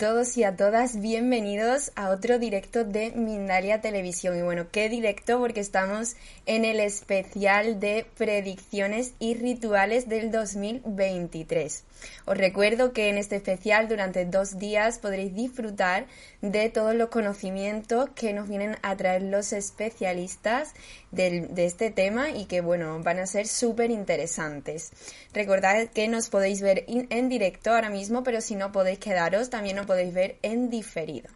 todos y a todas, bienvenidos a otro directo de Mindalia Televisión. Y bueno, qué directo porque estamos en el especial de predicciones y rituales del 2023. Os recuerdo que en este especial durante dos días podréis disfrutar de todos los conocimientos que nos vienen a traer los especialistas de este tema y que bueno, van a ser súper interesantes. Recordad que nos podéis ver en directo ahora mismo, pero si no podéis quedaros, también nos podéis ver en diferido.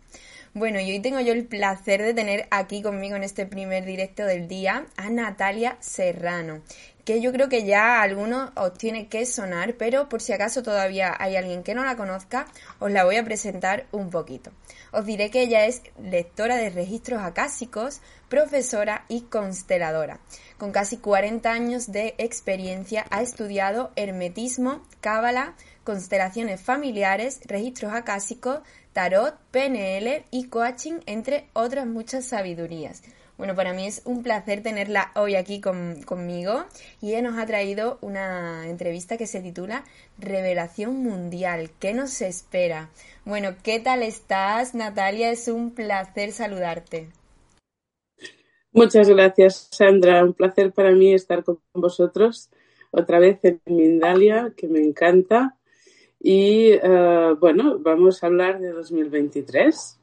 Bueno, y hoy tengo yo el placer de tener aquí conmigo en este primer directo del día a Natalia Serrano que yo creo que ya a os tiene que sonar, pero por si acaso todavía hay alguien que no la conozca, os la voy a presentar un poquito. Os diré que ella es lectora de registros acásicos, profesora y consteladora. Con casi 40 años de experiencia ha estudiado hermetismo, cábala, constelaciones familiares, registros acásicos, tarot, PNL y coaching, entre otras muchas sabidurías. Bueno, para mí es un placer tenerla hoy aquí conmigo y ella nos ha traído una entrevista que se titula Revelación Mundial. ¿Qué nos espera? Bueno, ¿qué tal estás, Natalia? Es un placer saludarte. Muchas gracias, Sandra. Un placer para mí estar con vosotros otra vez en Mindalia, que me encanta. Y eh, bueno, vamos a hablar de 2023.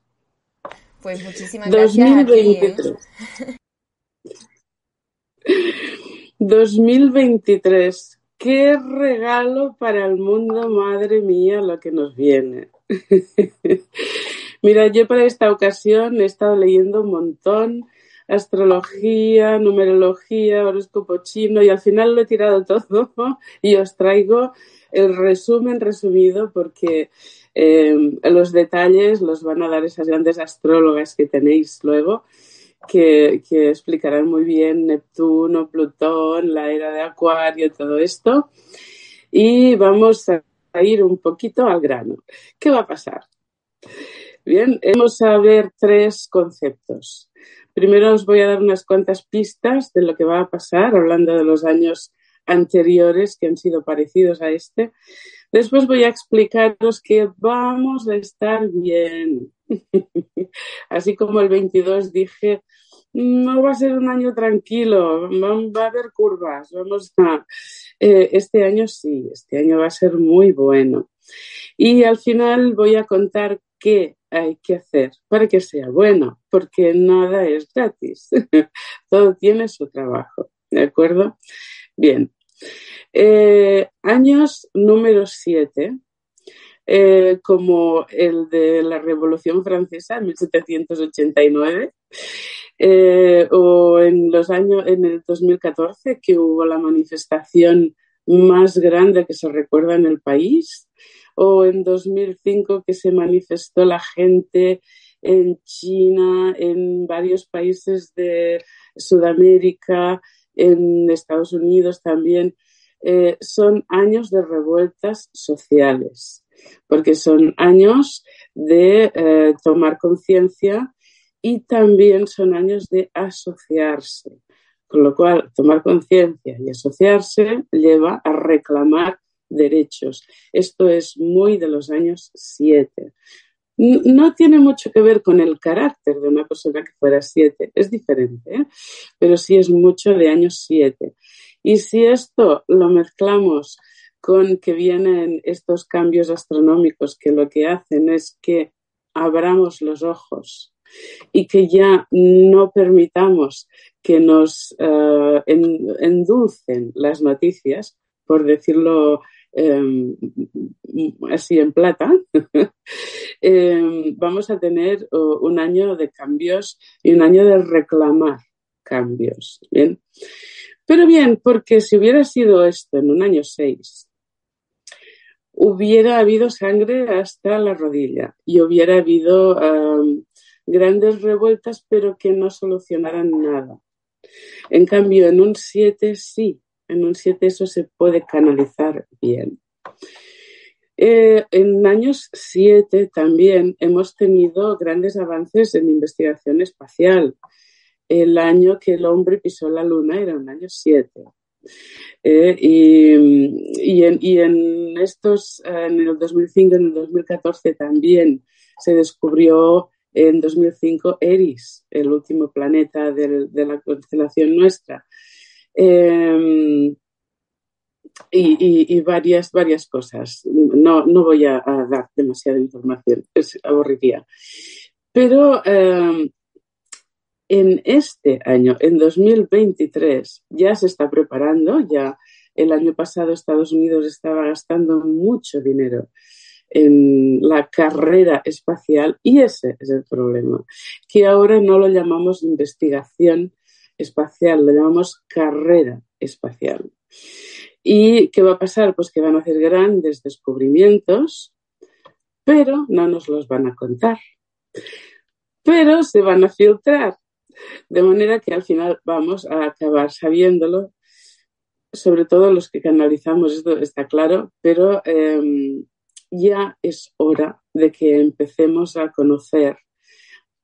Pues muchísimas gracias. 2023. 2023. Qué regalo para el mundo, madre mía, lo que nos viene. Mira, yo para esta ocasión he estado leyendo un montón astrología, numerología, horóscopo chino y al final lo he tirado todo y os traigo el resumen resumido porque eh, los detalles los van a dar esas grandes astrólogas que tenéis luego, que, explicarán muy bien Neptuno, Plutón, la era de Acuario, todo esto. Y vamos a ir un poquito al grano. ¿Qué va a pasar? Bien, vamos a ver tres conceptos. Primero os voy a dar unas cuantas pistas de lo que va a pasar, hablando de los años anteriores que han sido parecidos a este. Después voy a explicaros que vamos a estar bien. Así como el 22 dije, no va a ser un año tranquilo, va a haber curvas, vamos a... Eh, este año sí, este año va a ser muy bueno. Y al final voy a contar qué hay que hacer para que sea bueno, porque nada es gratis, todo tiene su trabajo, ¿de acuerdo? Bien, eh, años número 7, eh, como el de la Revolución Francesa en 1789, eh, o en los años, en el 2014, que hubo la manifestación más grande que se recuerda en el país, o en 2005 que se manifestó la gente en China, en varios países de Sudamérica, en Estados Unidos también, eh, son años de revueltas sociales, porque son años de eh, tomar conciencia y también son años de asociarse. Con lo cual, tomar conciencia y asociarse lleva a reclamar derechos. Esto es muy de los años 7. No tiene mucho que ver con el carácter de una persona que fuera siete, es diferente, ¿eh? pero sí es mucho de años siete. Y si esto lo mezclamos con que vienen estos cambios astronómicos que lo que hacen es que abramos los ojos y que ya no permitamos que nos uh, endulcen las noticias, por decirlo Em, así en plata, em, vamos a tener un año de cambios y un año de reclamar cambios. Pero bien, porque si hubiera sido esto en un año 6, hubiera habido sangre hasta la rodilla y hubiera habido grandes revueltas, pero que no solucionaran nada. En cambio, en un 7 sí, en un 7 eso se puede canalizar bien. Eh, en años 7 también hemos tenido grandes avances en investigación espacial. El año que el hombre pisó la luna era un año 7. Eh, y, en, estos, en el 2005, en el 2014 también se descubrió en 2005 Eris, el último planeta de la constelación nuestra. Em, y, varias, varias cosas. No, no voy a, dar demasiada información, es aburriría. Pero em, en este año, en 2023, ya se está preparando, ya el año pasado Estados Unidos estaba gastando mucho dinero en la carrera espacial y ese es el problema, que ahora no lo llamamos investigación espacial, lo llamamos carrera espacial. ¿Y qué va a pasar? Pues que van a hacer grandes descubrimientos, pero no nos los van a contar. Pero se van a filtrar, de manera que al final vamos a acabar sabiéndolo, sobre todo los que canalizamos, esto está claro, pero em, ya es hora de que empecemos a conocer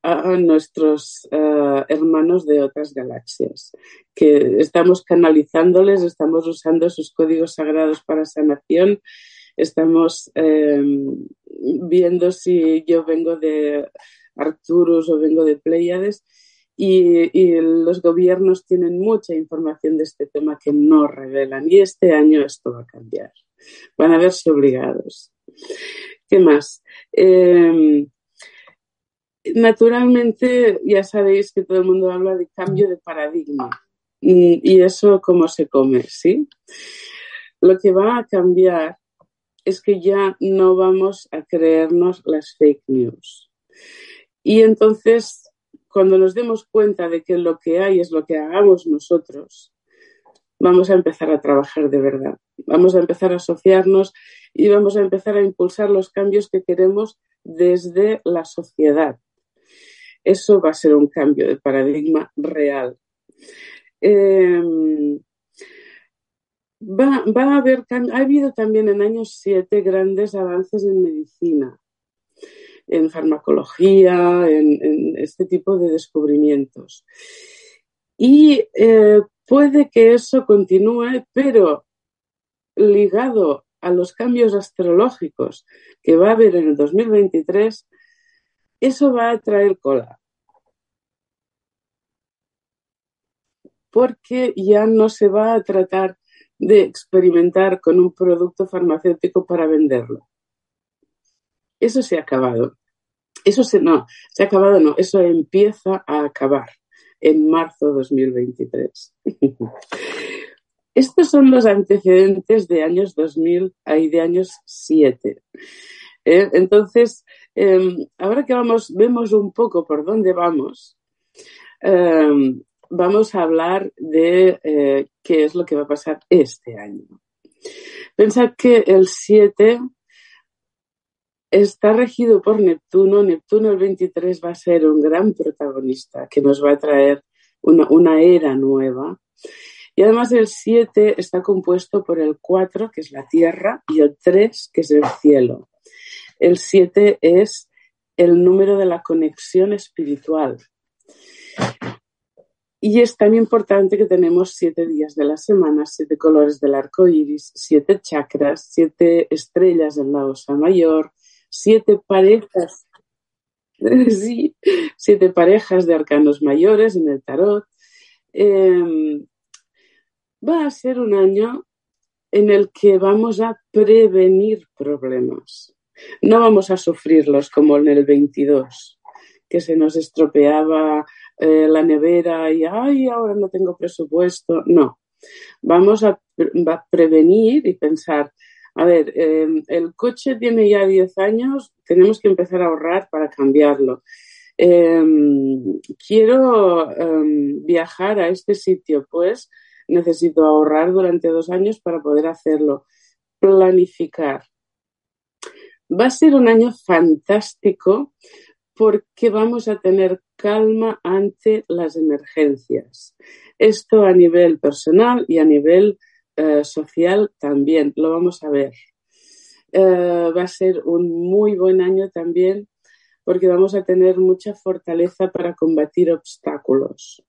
a nuestros eh, hermanos de otras galaxias, que estamos canalizándoles, estamos usando sus códigos sagrados para sanación, estamos em, viendo si yo vengo de Arcturus o vengo de Pleiades y, y, los gobiernos tienen mucha información de este tema que no revelan y este año esto va a cambiar. Van a verse obligados. ¿Qué más? Eh, naturalmente ya sabéis que todo el mundo habla de cambio de paradigma y, eso cómo se come, ¿sí? Lo que va a cambiar es que ya no vamos a creernos las fake news. Y entonces, cuando nos demos cuenta de que lo que hay es lo que hagamos nosotros, vamos a empezar a trabajar de verdad. Vamos a empezar a asociarnos y vamos a empezar a impulsar los cambios que queremos desde la sociedad, eso va a ser un cambio de paradigma real. Em, a haber, ha habido también en años 7 grandes avances en medicina, en farmacología, en, este tipo de descubrimientos. Y eh, puede que eso continúe, pero ligado a los cambios astrológicos que va a haber en el 2023, eso va a traer cola. Porque ya no se va a tratar de experimentar con un producto farmacéutico para venderlo. Eso se ha acabado. Eso se, no, se ha acabado, no, eso empieza a acabar en marzo de 2023. Estos son los antecedentes de años 2000 y de años 7. ¿eh? Entonces, em, ahora que vamos, vemos un poco por dónde vamos, em, vamos a hablar de eh, qué es lo que va a pasar este año. Pensad que el 7 está regido por Neptuno. Neptuno el 23 va a ser un gran protagonista que nos va a traer una, una era nueva. Y además el 7 está compuesto por el 4, que es la Tierra, y el 3, que es el cielo. El 7 es el número de la conexión espiritual. Y es tan importante que tenemos siete días de la semana, siete colores del arco iris, siete chakras, siete estrellas en la osa mayor, siete parejas sí, siete parejas de arcanos mayores en el tarot. Em, va a ser un año en el que vamos a prevenir problemas. No vamos a sufrirlos como en el 22, que se nos estropeaba eh, la nevera y, ay, ahora no tengo presupuesto. No, vamos a, prevenir y pensar, a ver, em, el coche tiene ya 10 años, tenemos que empezar a ahorrar para cambiarlo. Em, quiero em, viajar a este sitio, pues necesito ahorrar durante dos años para poder hacerlo. Planificar. Va a ser un año fantástico porque vamos a tener calma ante las emergencias. Esto a nivel personal y a nivel eh, social también, lo vamos a ver. Eh, va a ser un muy buen año también porque vamos a tener mucha fortaleza para combatir obstáculos.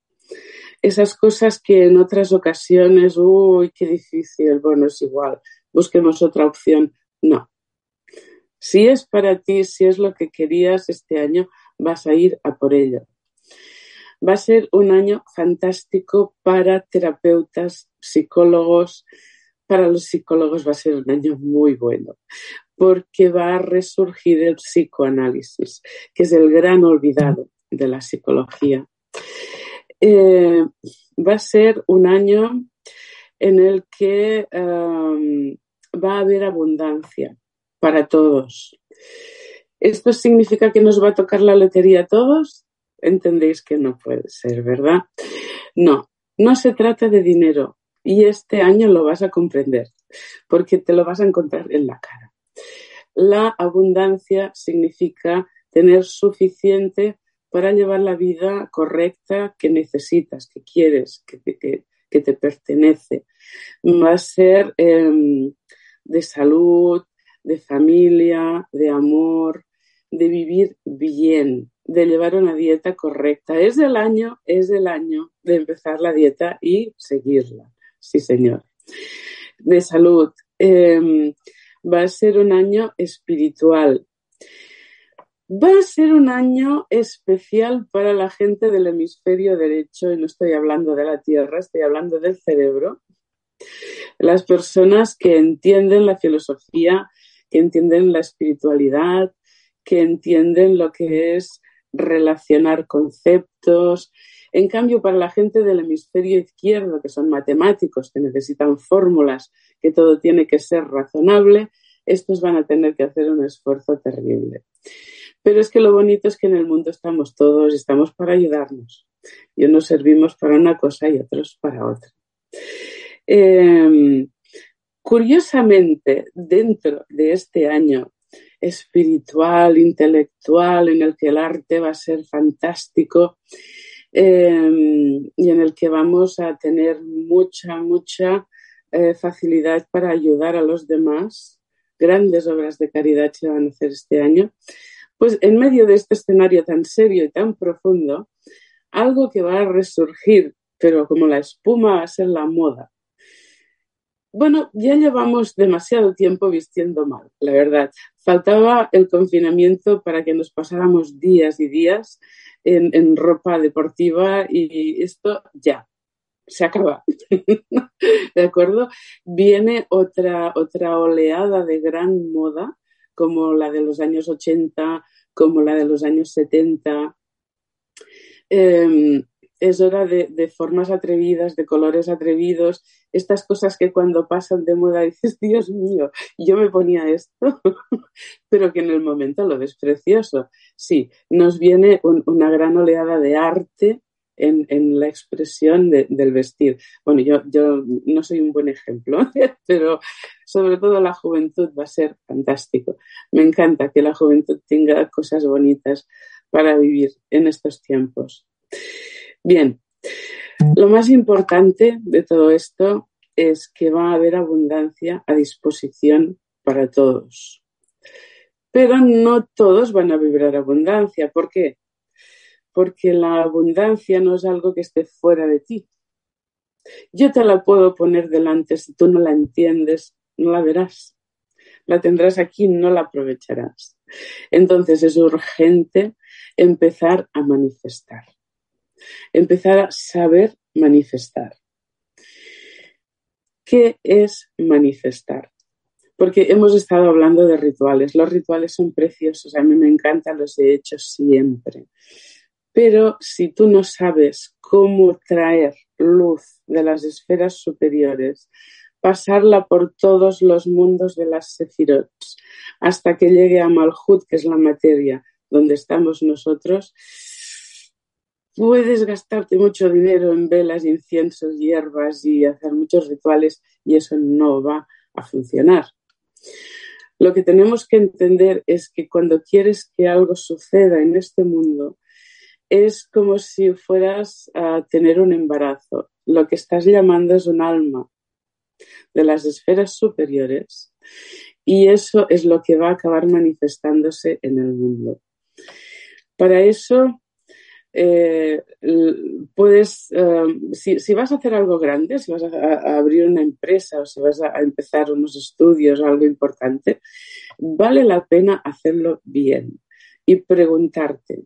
Esas cosas que en otras ocasiones, uy, qué difícil, bueno, es igual, busquemos otra opción. No. Si es para ti, si es lo que querías este año, vas a ir a por ello. Va a ser un año fantástico para terapeutas, psicólogos. Para los psicólogos va a ser un año muy bueno porque va a resurgir el psicoanálisis, que es el gran olvidado de la psicología. Eh, va a ser un año en el que va a haber abundancia para todos. ¿Esto significa que nos va a tocar la lotería a todos? Entendéis que no puede ser, ¿verdad? No, no se trata de dinero y este año lo vas a comprender porque te lo vas a encontrar en la cara. La abundancia significa tener suficiente para llevar la vida correcta que necesitas, que quieres, que, te pertenece. Va a ser em, de salud, de familia, de amor, de vivir bien, de llevar una dieta correcta. Es del año, es del año de empezar la dieta y seguirla. Sí, señor. De salud. Em, va a ser un año espiritual. Va a ser un año especial para la gente del hemisferio derecho, y no estoy hablando de la Tierra, estoy hablando del cerebro. Las personas que entienden la filosofía, que entienden la espiritualidad, que entienden lo que es relacionar conceptos. En cambio, para la gente del hemisferio izquierdo, que son matemáticos, que necesitan fórmulas, que todo tiene que ser razonable, estos van a tener que hacer un esfuerzo terrible. Pero es que lo bonito es que en el mundo estamos todos y estamos para ayudarnos. Y unos servimos para una cosa y otros para otra. Em, curiosamente, dentro de este año espiritual, intelectual, en el que el arte va a ser fantástico em, y en el que vamos a tener mucha, mucha eh, facilidad para ayudar a los demás, grandes obras de caridad se van a hacer este año, pues en medio de este escenario tan serio y tan profundo, algo que va a resurgir, pero como la espuma va a ser la moda. Bueno, ya llevamos demasiado tiempo vistiendo mal, la verdad. Faltaba el confinamiento para que nos pasáramos días y días en, ropa deportiva y esto ya, se acaba. ¿De acuerdo? Viene otra, otra oleada de gran moda como la de los años 80, como la de los años 70. Em, es hora de, formas atrevidas, de colores atrevidos, estas cosas que cuando pasan de moda dices, Dios mío, yo me ponía esto, pero que en el momento lo ves precioso. Sí, nos viene una gran oleada de arte en, la expresión del vestir. Bueno, yo, yo no soy un buen ejemplo, pero sobre todo la juventud va a ser fantástico. Me encanta que la juventud tenga cosas bonitas para vivir en estos tiempos. Bien, lo más importante de todo esto es que va a haber abundancia a disposición para todos. Pero no todos van a vibrar abundancia. ¿Por qué? porque la abundancia no es algo que esté fuera de ti. Yo te la puedo poner delante, si tú no la entiendes, no la verás. La tendrás aquí, no la aprovecharás. Entonces es urgente empezar a manifestar, empezar a saber manifestar. ¿Qué es manifestar? Porque hemos estado hablando de rituales. Los rituales son preciosos, a mí me encantan, los he hecho siempre. Pero si tú no sabes cómo traer luz de las esferas superiores, pasarla por todos los mundos de las Sefirot, hasta que llegue a Malhut, que es la materia donde estamos nosotros, puedes gastarte mucho dinero en velas, inciensos, hierbas y hacer muchos rituales y eso no va a funcionar. Lo que tenemos que entender es que cuando quieres que algo suceda en este mundo, es como si fueras a tener un embarazo. Lo que estás llamando es un alma de las esferas superiores y eso es lo que va a acabar manifestándose en el mundo. Para eso, eh, puedes, eh, si, vas a hacer algo grande, si vas a, abrir una empresa o si vas a, empezar unos estudios algo importante, vale la pena hacerlo bien y preguntarte,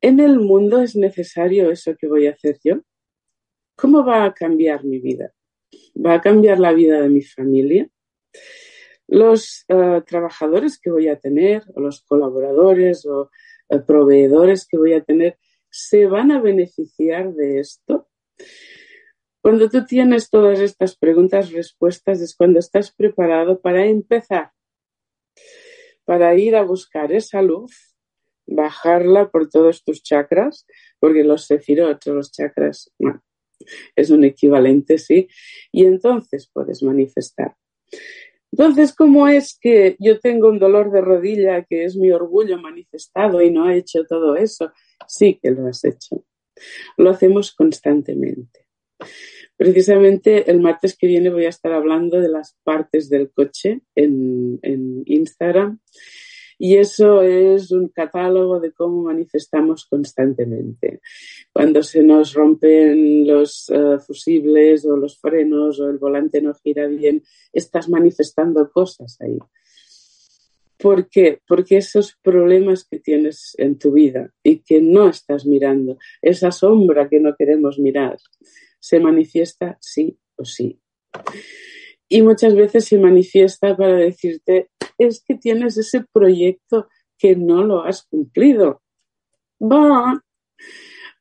¿en el mundo es necesario eso que voy a hacer yo? ¿Cómo va a cambiar mi vida? ¿Va a cambiar la vida de mi familia? Los eh, trabajadores que voy a tener, o los colaboradores, o proveedores que voy a tener, ¿se van a beneficiar de esto? Cuando tú tienes todas estas preguntas, respuestas, es cuando estás preparado para empezar, para ir a buscar esa luz, bajarla por todos tus chakras, porque los sefirot, los chakras, es un equivalente, ¿sí? Y entonces puedes manifestar. Entonces, ¿cómo es que yo tengo un dolor de rodilla que es mi orgullo manifestado y no he hecho todo eso? Sí que lo has hecho. Lo hacemos constantemente. Precisamente el martes que viene voy a estar hablando de las partes del coche en, en Instagram y eso es un catálogo de cómo manifestamos constantemente. Cuando se nos rompen los eh, fusibles o los frenos o el volante no gira bien, estás manifestando cosas ahí. ¿Por qué? Porque esos problemas que tienes en tu vida y que no estás mirando, esa sombra que no queremos mirar, se manifiesta sí o sí y muchas veces se manifiesta para decirte, es que tienes ese proyecto que no lo has cumplido. Va.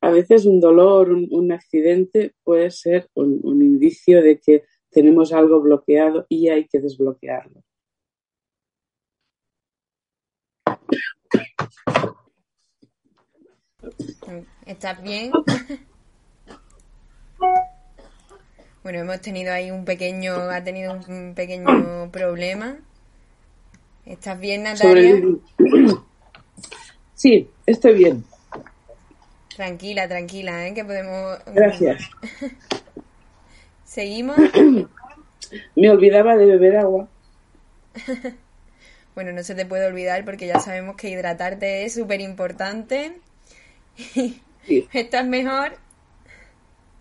A veces un dolor, un, accidente puede ser un, un indicio de que tenemos algo bloqueado y hay que desbloquearlo. ¿Estás bien? Bueno, hemos tenido ahí un pequeño, ha tenido un pequeño problema. ¿Estás bien, Natalia? Sí, estoy bien. Tranquila, tranquila, ¿eh? Que podemos... Gracias. ¿Seguimos? Me olvidaba de beber agua. bueno, no se te puede olvidar porque ya sabemos que hidratarte es súper importante. ¿Estás mejor?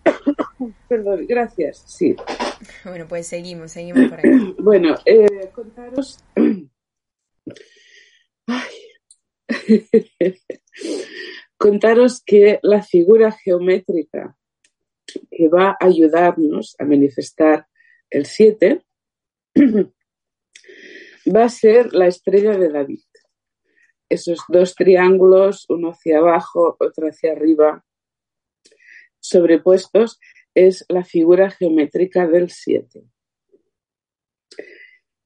Perdón, gracias, sí. Bueno, pues seguimos, seguimos por aquí. Bueno, eh, contaros... contaros que la figura geométrica que va a ayudarnos a manifestar el 7 va a ser la estrella de David. Esos dos triángulos, uno hacia abajo, otro hacia arriba, sobrepuestos es la figura geométrica del 7.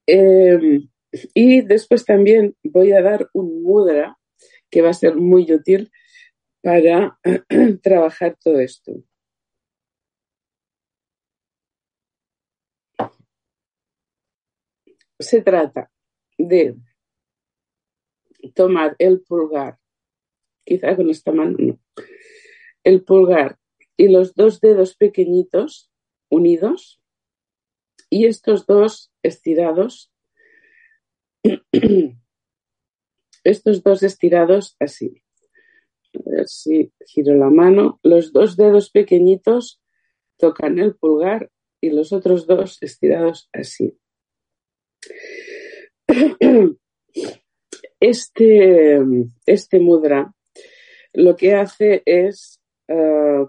Em, y después también voy a dar un mudra que va a ser muy útil para trabajar todo esto. Se trata de tomar el pulgar, quizá con esta mano, no, el pulgar y los dos dedos pequeñitos unidos y estos dos estirados, estos dos estirados así. A ver si giro la mano. Los dos dedos pequeñitos tocan el pulgar y los otros dos estirados así. Este, este mudra lo que hace es eh,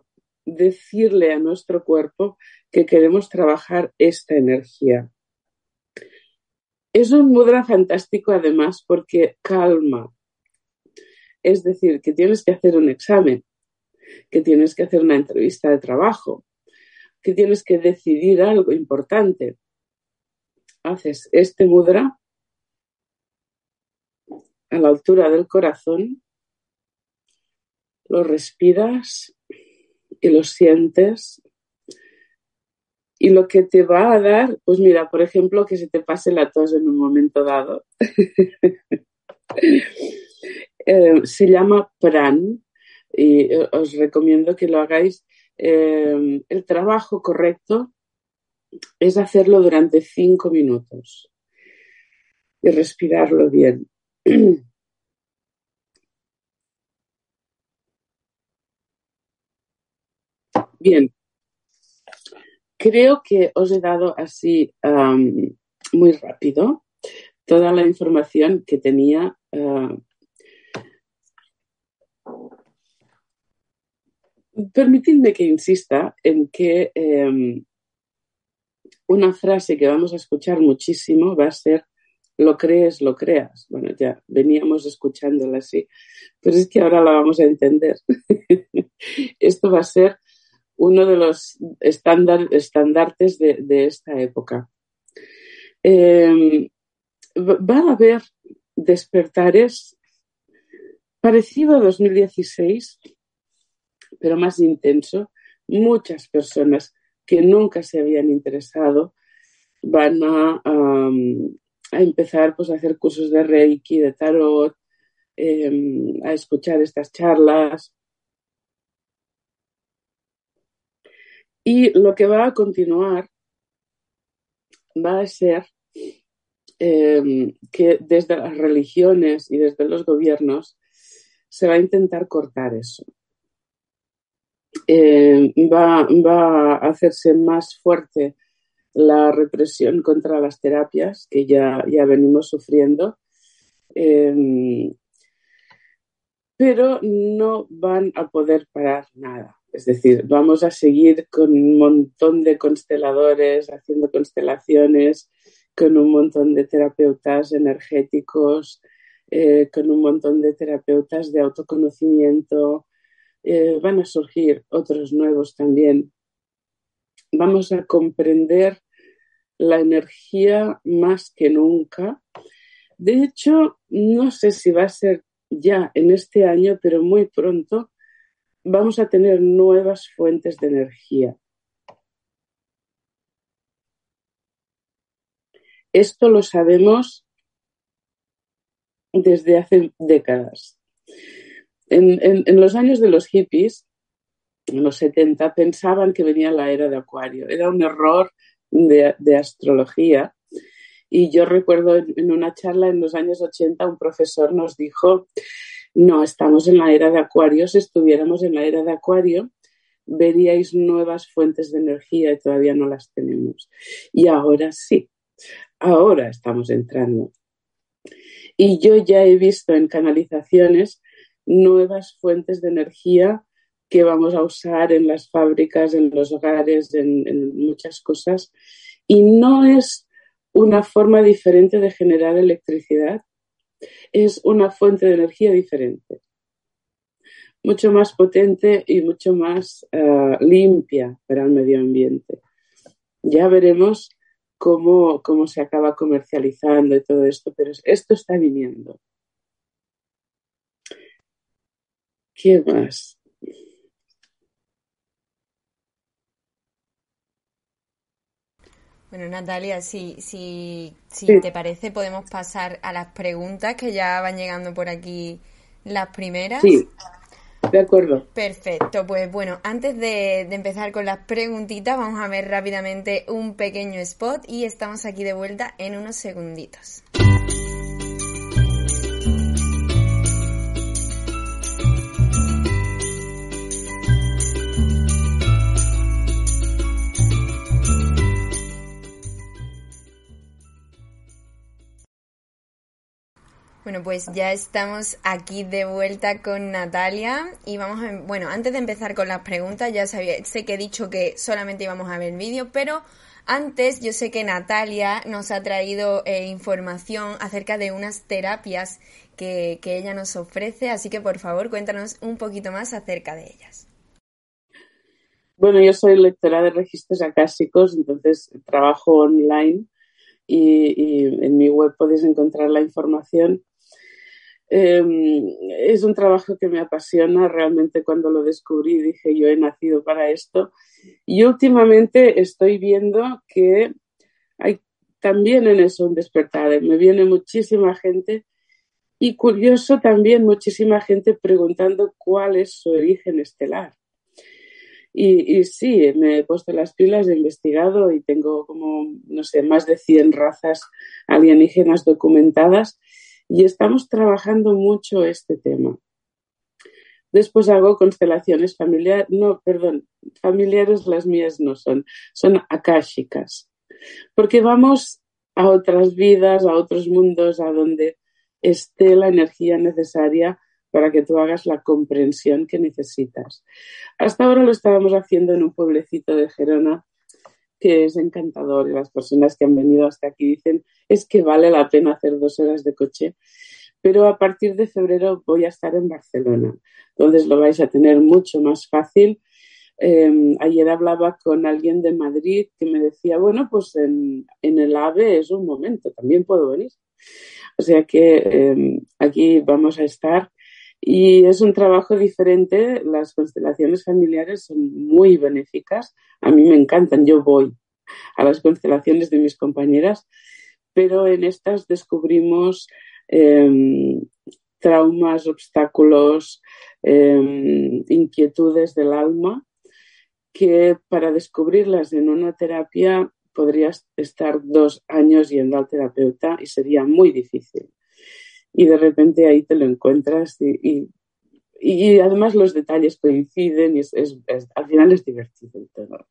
decirle a nuestro cuerpo que queremos trabajar esta energía. Es un mudra fantástico además porque calma. Es decir, que tienes que hacer un examen, que tienes que hacer una entrevista de trabajo, que tienes que decidir algo importante. Haces este mudra a la altura del corazón, lo respiras y lo sientes y lo que te va a dar, pues mira, por ejemplo, que se te pase la tos en un momento dado. Eh, se llama pran y eh, os recomiendo que lo hagáis. Eh, el trabajo correcto es hacerlo durante cinco minutos y respirarlo bien. Bien, Creo que os he dado así muy rápido toda la información que tenía. Ah, permitidme que insista en que em, una frase que vamos a escuchar muchísimo va a ser lo crees, lo creas. Bueno, ya veníamos escuchándola así, pero es que ahora la vamos a entender. Esto va a ser uno de los estandartes de, esta época. Eh, va a haber despertares parecido a 2016, pero más intenso. Muchas personas que nunca se habían interesado van a, empezar pues, a hacer cursos de Reiki, de Tarot, em, a escuchar estas charlas, Y lo que va a continuar va a ser em, que desde las religiones y desde los gobiernos se va a intentar cortar eso. Em, va, a hacerse más fuerte la represión contra las terapias que ya, ya venimos sufriendo, em, pero no van a poder parar nada. Es decir, vamos a seguir con un montón de consteladores, haciendo constelaciones, con un montón de terapeutas energéticos, eh, con un montón de terapeutas de autoconocimiento. Eh, van a surgir otros nuevos también. Vamos a comprender la energía más que nunca. De hecho, no sé si va a ser ya en este año, pero muy pronto vamos a tener nuevas fuentes de energía. Esto lo sabemos desde hace décadas. En, los años de los hippies, en los 70, pensaban que venía la era de Acuario. Era un error de, astrología. Y yo recuerdo en una charla en los años 80, un profesor nos dijo no, estamos en la era de Acuario. Si estuviéramos en la era de Acuario, veríais nuevas fuentes de energía y todavía no las tenemos. Y ahora sí, ahora estamos entrando. Y yo ya he visto en canalizaciones nuevas fuentes de energía que vamos a usar en las fábricas, en los hogares, en, en muchas cosas. Y no es una forma diferente de generar electricidad, es una fuente de energía diferente, mucho más potente y mucho más eh, limpia para el medio ambiente. Ya veremos cómo, cómo se acaba comercializando y todo esto, pero esto está viniendo. ¿Qué más? Bueno, Natalia, si, si, si te parece, podemos pasar a las preguntas que ya van llegando por aquí las primeras. Sí, de acuerdo. Perfecto, pues bueno, antes de, de empezar con las preguntitas, vamos a ver rápidamente un pequeño spot y estamos aquí de vuelta en unos segunditos. Bueno, pues ya estamos aquí de vuelta con Natalia y vamos a, bueno, antes de empezar con las preguntas, ya sabía, sé que he dicho que solamente íbamos a ver vídeo, pero antes yo sé que Natalia nos ha traído eh, información acerca de unas terapias que, que ella nos ofrece, así que por favor cuéntanos un poquito más acerca de ellas. Bueno, yo soy lectora de registros acásicos, entonces trabajo online y, en mi web podéis encontrar la información. Em, es un trabajo que me apasiona, realmente cuando lo descubrí dije yo he nacido para esto y últimamente estoy viendo que hay también en eso un despertar, me viene muchísima gente y curioso también muchísima gente preguntando cuál es su origen estelar. Y, sí, me he puesto las pilas, he investigado y tengo como, no sé, más de 100 razas alienígenas documentadas y estamos trabajando mucho este tema. Después hago constelaciones familiares, no, perdón, familiares las mías no son, son akáshicas, porque vamos a otras vidas, a otros mundos, a donde esté la energía necesaria para que tú hagas la comprensión que necesitas. Hasta ahora lo estábamos haciendo en un pueblecito de Gerona que es encantador y las personas que han venido hasta aquí dicen es que vale la pena hacer dos horas de coche. Pero a partir de febrero voy a estar en Barcelona, entonces lo vais a tener mucho más fácil. Em, ayer hablaba con alguien de Madrid que me decía, bueno, pues en, el AVE es un momento, también puedo venir. O sea que em, aquí vamos a estar y es un trabajo diferente. Las constelaciones familiares son muy benéficas. A mí me encantan. Yo voy a las constelaciones de mis compañeras, pero en estas descubrimos em, traumas, obstáculos, em, inquietudes del alma que para descubrirlas en una terapia podrías estar dos años yendo al terapeuta y sería muy difícil y de repente ahí te lo encuentras y, y, además los detalles coinciden y es, al final es divertido todo.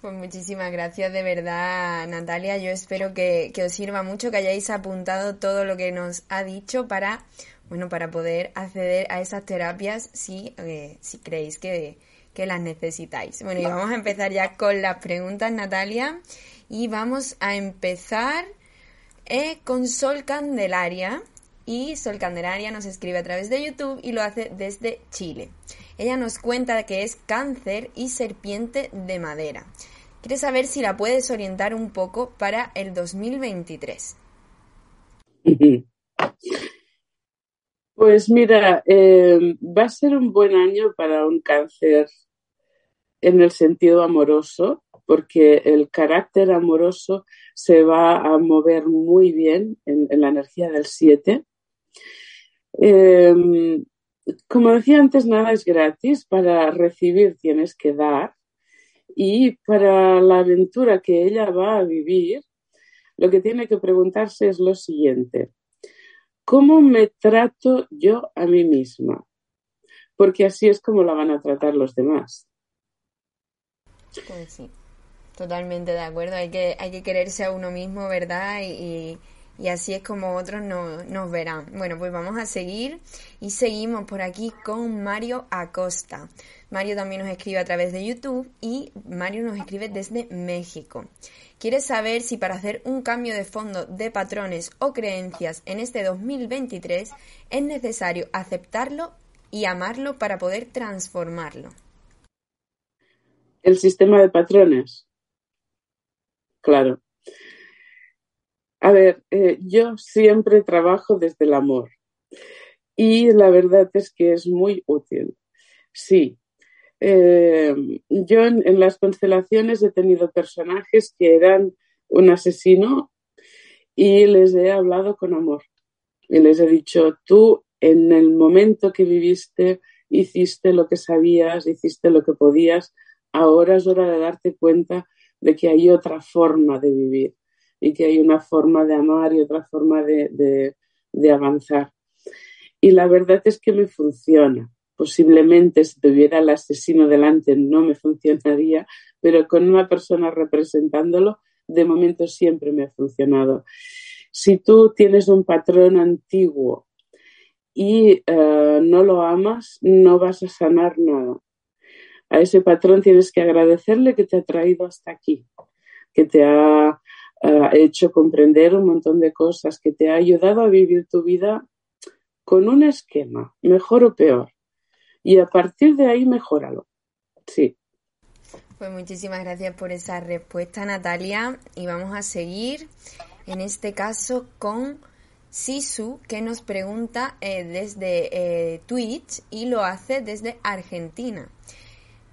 Pues muchísimas gracias de verdad, Natalia. Yo espero que, os sirva mucho, que hayáis apuntado todo lo que nos ha dicho para, bueno, para poder acceder a esas terapias si, eh, si creéis que, que las necesitáis. Bueno, y vamos a empezar ya con las preguntas, Natalia. Y vamos a empezar eh, con Sol Candelaria. Y Sol Candelaria nos escribe a través de YouTube y lo hace desde Chile. Ella nos cuenta que es cáncer y serpiente de madera. Quiere saber si la puedes orientar un poco para el 2023. Pues mira, eh, va a ser un buen año para un cáncer en el sentido amoroso, porque el carácter amoroso se va a mover muy bien en, la energía del 7. Em, como decía antes, nada es gratis. Para recibir tienes que dar. Y para la aventura que ella va a vivir, lo que tiene que preguntarse es lo siguiente. ¿Cómo me trato yo a mí misma? Porque así es como la van a tratar los demás. Pues sí. Totalmente de acuerdo, hay que, hay que quererse a uno mismo, ¿verdad? Y, y así es como otros no, nos verán. Bueno, pues vamos a seguir y seguimos por aquí con Mario Acosta. Mario también nos escribe a través de YouTube y Mario nos escribe desde México. Quiere saber si para hacer un cambio de fondo de patrones o creencias en este 2023 es necesario aceptarlo y amarlo para poder transformarlo. El sistema de patrones. Claro. A ver, eh, yo siempre trabajo desde el amor y la verdad es que es muy útil. Sí, eh, yo en, las constelaciones he tenido personajes que eran un asesino y les he hablado con amor y les he dicho, tú en el momento que viviste hiciste lo que sabías, hiciste lo que podías, ahora es hora de darte cuenta de que hay otra forma de vivir y que hay una forma de amar y otra forma de, avanzar. Y la verdad es que me funciona. Posiblemente si tuviera el asesino delante no me funcionaría, pero con una persona representándolo, de momento siempre me ha funcionado. Si tú tienes un patrón antiguo y eh, no lo amas, no vas a sanar nada. A ese patrón tienes que agradecerle que te ha traído hasta aquí, que te ha eh, hecho comprender un montón de cosas, que te ha ayudado a vivir tu vida con un esquema, mejor o peor. Y a partir de ahí, mejóralo. Sí. Pues muchísimas gracias por esa respuesta, Natalia. Y vamos a seguir, en este caso, con Sisu, que nos pregunta eh, desde eh, Twitch y lo hace desde Argentina.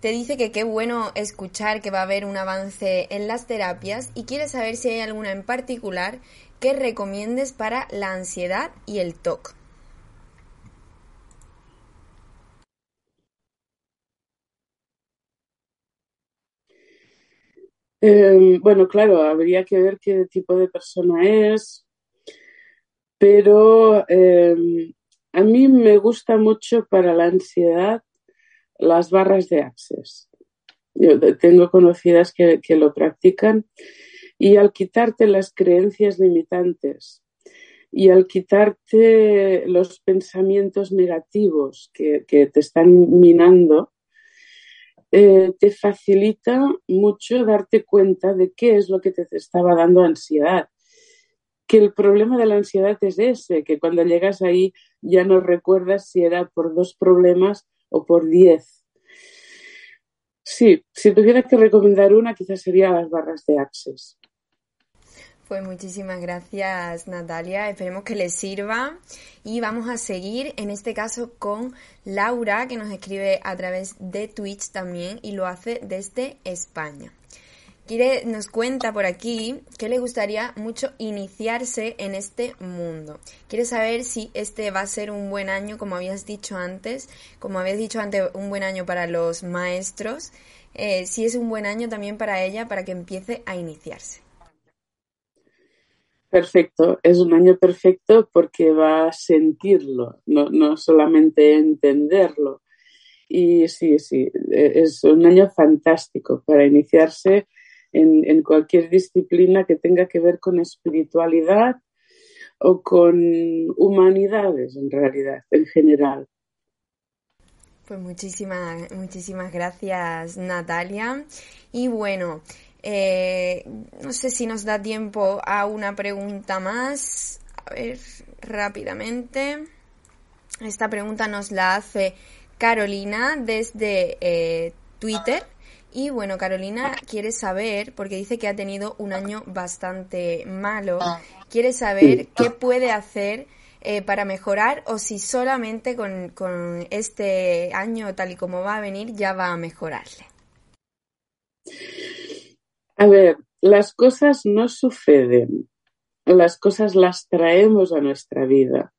Te dice que qué bueno escuchar que va a haber un avance en las terapias y quiere saber si hay alguna en particular que recomiendes para la ansiedad y el TOC. Em, bueno, claro, habría que ver qué tipo de persona es, pero em, a mí me gusta mucho para la ansiedad las barras de Access. Yo tengo conocidas que, lo practican y al quitarte las creencias limitantes y al quitarte los pensamientos negativos que, que te están minando, eh, te facilita mucho darte cuenta de qué es lo que te estaba dando ansiedad. Que el problema de la ansiedad es ese, que cuando llegas ahí ya no recuerdas si era por dos problemas o por diez. Sí, si tuviera que recomendar una, quizás sería las barras de Access. Pues muchísimas gracias Natalia, esperemos que les sirva y vamos a seguir en este caso con Laura que nos escribe a través de Twitch también y lo hace desde España. Quiere, nos cuenta por aquí que le gustaría mucho iniciarse en este mundo. Quiere saber si este va a ser un buen año, como habías dicho antes, como habías dicho antes, un buen año para los maestros, eh, si es un buen año también para ella para que empiece a iniciarse. Perfecto, es un año perfecto porque va a sentirlo, no, solamente entenderlo. Y sí, sí, e, es un año fantástico para iniciarse en, cualquier disciplina que tenga que ver con espiritualidad o con humanidades en realidad, en general. Pues muchísimas, muchísimas gracias Natalia. Y bueno, eh, no sé si nos da tiempo a una pregunta más. A ver, rápidamente. Esta pregunta nos la hace Carolina desde eh, Twitter. Y bueno, Carolina quiere saber, porque dice que ha tenido un año bastante malo, quiere saber qué puede hacer eh, para mejorar o si solamente con, con este año tal y como va a venir ya va a mejorarle. A ver, las cosas no suceden, las cosas las traemos a nuestra vida.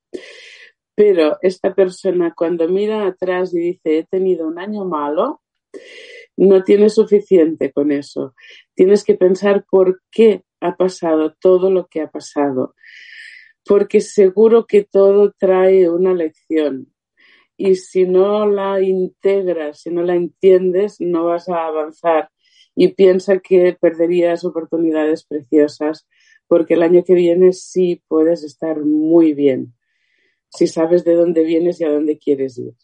Pero esta persona cuando mira atrás y dice he tenido un año malo, no tiene suficiente con eso. Tienes que pensar por qué ha pasado todo lo que ha pasado. Porque seguro que todo trae una lección. Y si no la integras, si no la entiendes, no vas a avanzar y piensa que perderías oportunidades preciosas porque el año que viene sí puedes estar muy bien si sabes de dónde vienes y a dónde quieres ir.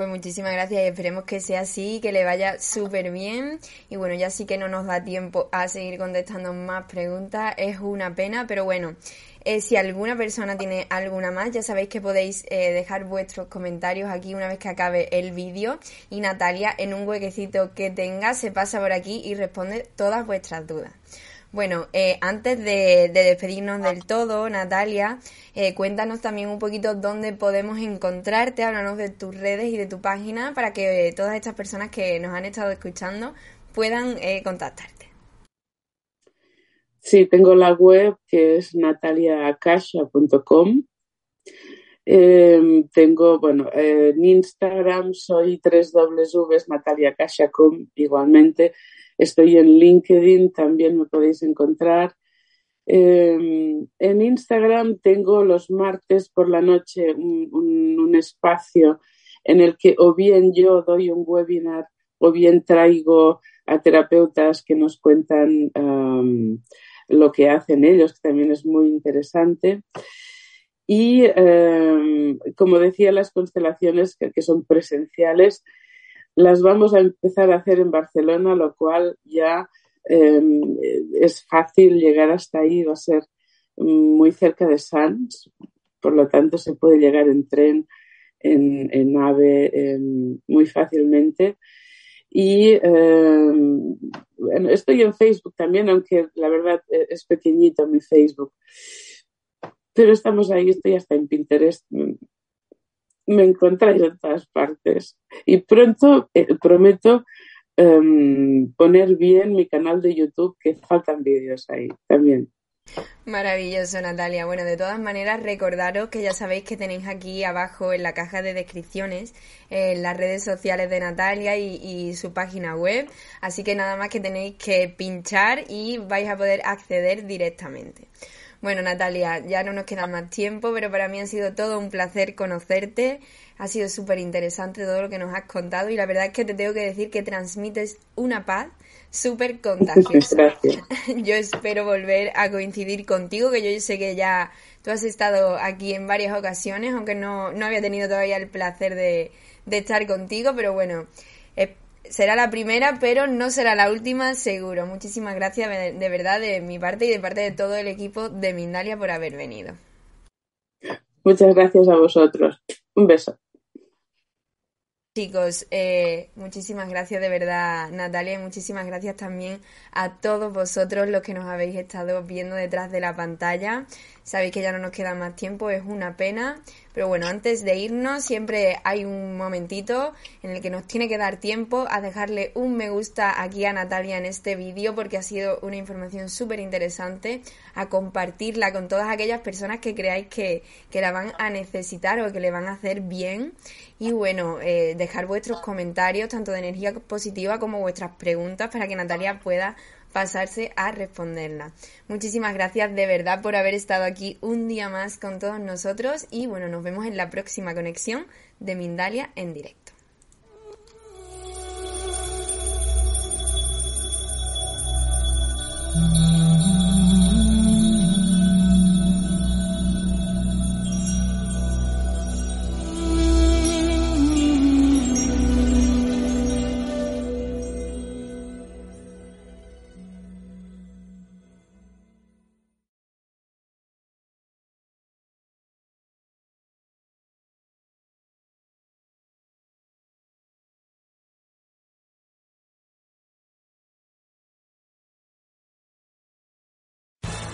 Pues muchísimas gracias y esperemos que sea así, que le vaya súper bien. Y bueno, ya sí que no nos da tiempo a seguir contestando más preguntas, es una pena, pero bueno, eh, si alguna persona tiene alguna más, ya sabéis que podéis eh, dejar vuestros comentarios aquí una vez que acabe el vídeo y Natalia en un huequecito que tenga se pasa por aquí y responde todas vuestras dudas. Bueno, eh, antes de, despedirnos del todo, Natalia, cuéntanos también un poquito dónde podemos encontrarte, háblanos de tus redes y de tu página para que todas estas personas que nos han estado escuchando puedan contactarte. Sí, tengo la web que es nataliacasha.com. Em, tengo, bueno, en Instagram soy tres nataliacasha.com igualmente. Estoy en LinkedIn, también me podéis encontrar. Em, en Instagram tengo los martes por la noche un, espacio en el que o bien yo doy un webinar o bien traigo a terapeutas que nos cuentan lo que hacen ellos, que también es muy interesante. Y em, como decía, las constelaciones que, son presenciales las vamos a empezar a hacer en Barcelona, lo cual ya em, es fácil llegar hasta ahí, va a ser muy cerca de Sanz, por lo tanto se puede llegar en tren, en, en AVE muy fácilmente. Y estoy en Facebook también, aunque la verdad e, es pequeñito mi Facebook. Pero estamos ahí, estoy hasta en Pinterest. Me encontráis en todas partes. Y pronto eh, prometo em, poner bien mi canal de YouTube, que faltan vídeos ahí también. Maravilloso, Natalia. Bueno, de todas maneras, recordaros que ya sabéis que tenéis aquí abajo en la caja de descripciones eh, las redes sociales de Natalia y, y, su página web. Así que nada más que tenéis que pinchar y vais a poder acceder directamente. Bueno, Natalia, ya no nos queda más tiempo, pero para mí ha sido todo un placer conocerte. Ha sido súper interesante todo lo que nos has contado y la verdad es que te tengo que decir que transmites una paz súper contagiosa. Yo espero volver a coincidir contigo, que yo sé que ya tú has estado aquí en varias ocasiones, aunque no, no había tenido todavía el placer de, de estar contigo, pero bueno, será la primera, pero no será la última, seguro. Muchísimas gracias de, verdad de mi parte y de parte de todo el equipo de Mindalia por haber venido. Muchas gracias a vosotros. Un beso. Chicos, eh, muchísimas gracias de verdad Natalia y muchísimas gracias también a todos vosotros los que nos habéis estado viendo detrás de la pantalla. Sabéis que ya no nos queda más tiempo, es una pena, pero bueno, antes de irnos siempre hay un momentito en el que nos tiene que dar tiempo a dejarle un me gusta aquí a Natalia en este vídeo porque ha sido una información súper interesante, a compartirla con todas aquellas personas que creáis que, que la van a necesitar o que le van a hacer bien y bueno, eh, dejar vuestros comentarios, tanto de energía positiva como vuestras preguntas, para que Natalia pueda pasarse a responderla. Muchísimas gracias de verdad por haber estado aquí un día más con todos nosotros y bueno, nos vemos en la próxima conexión de Mindalia en directo.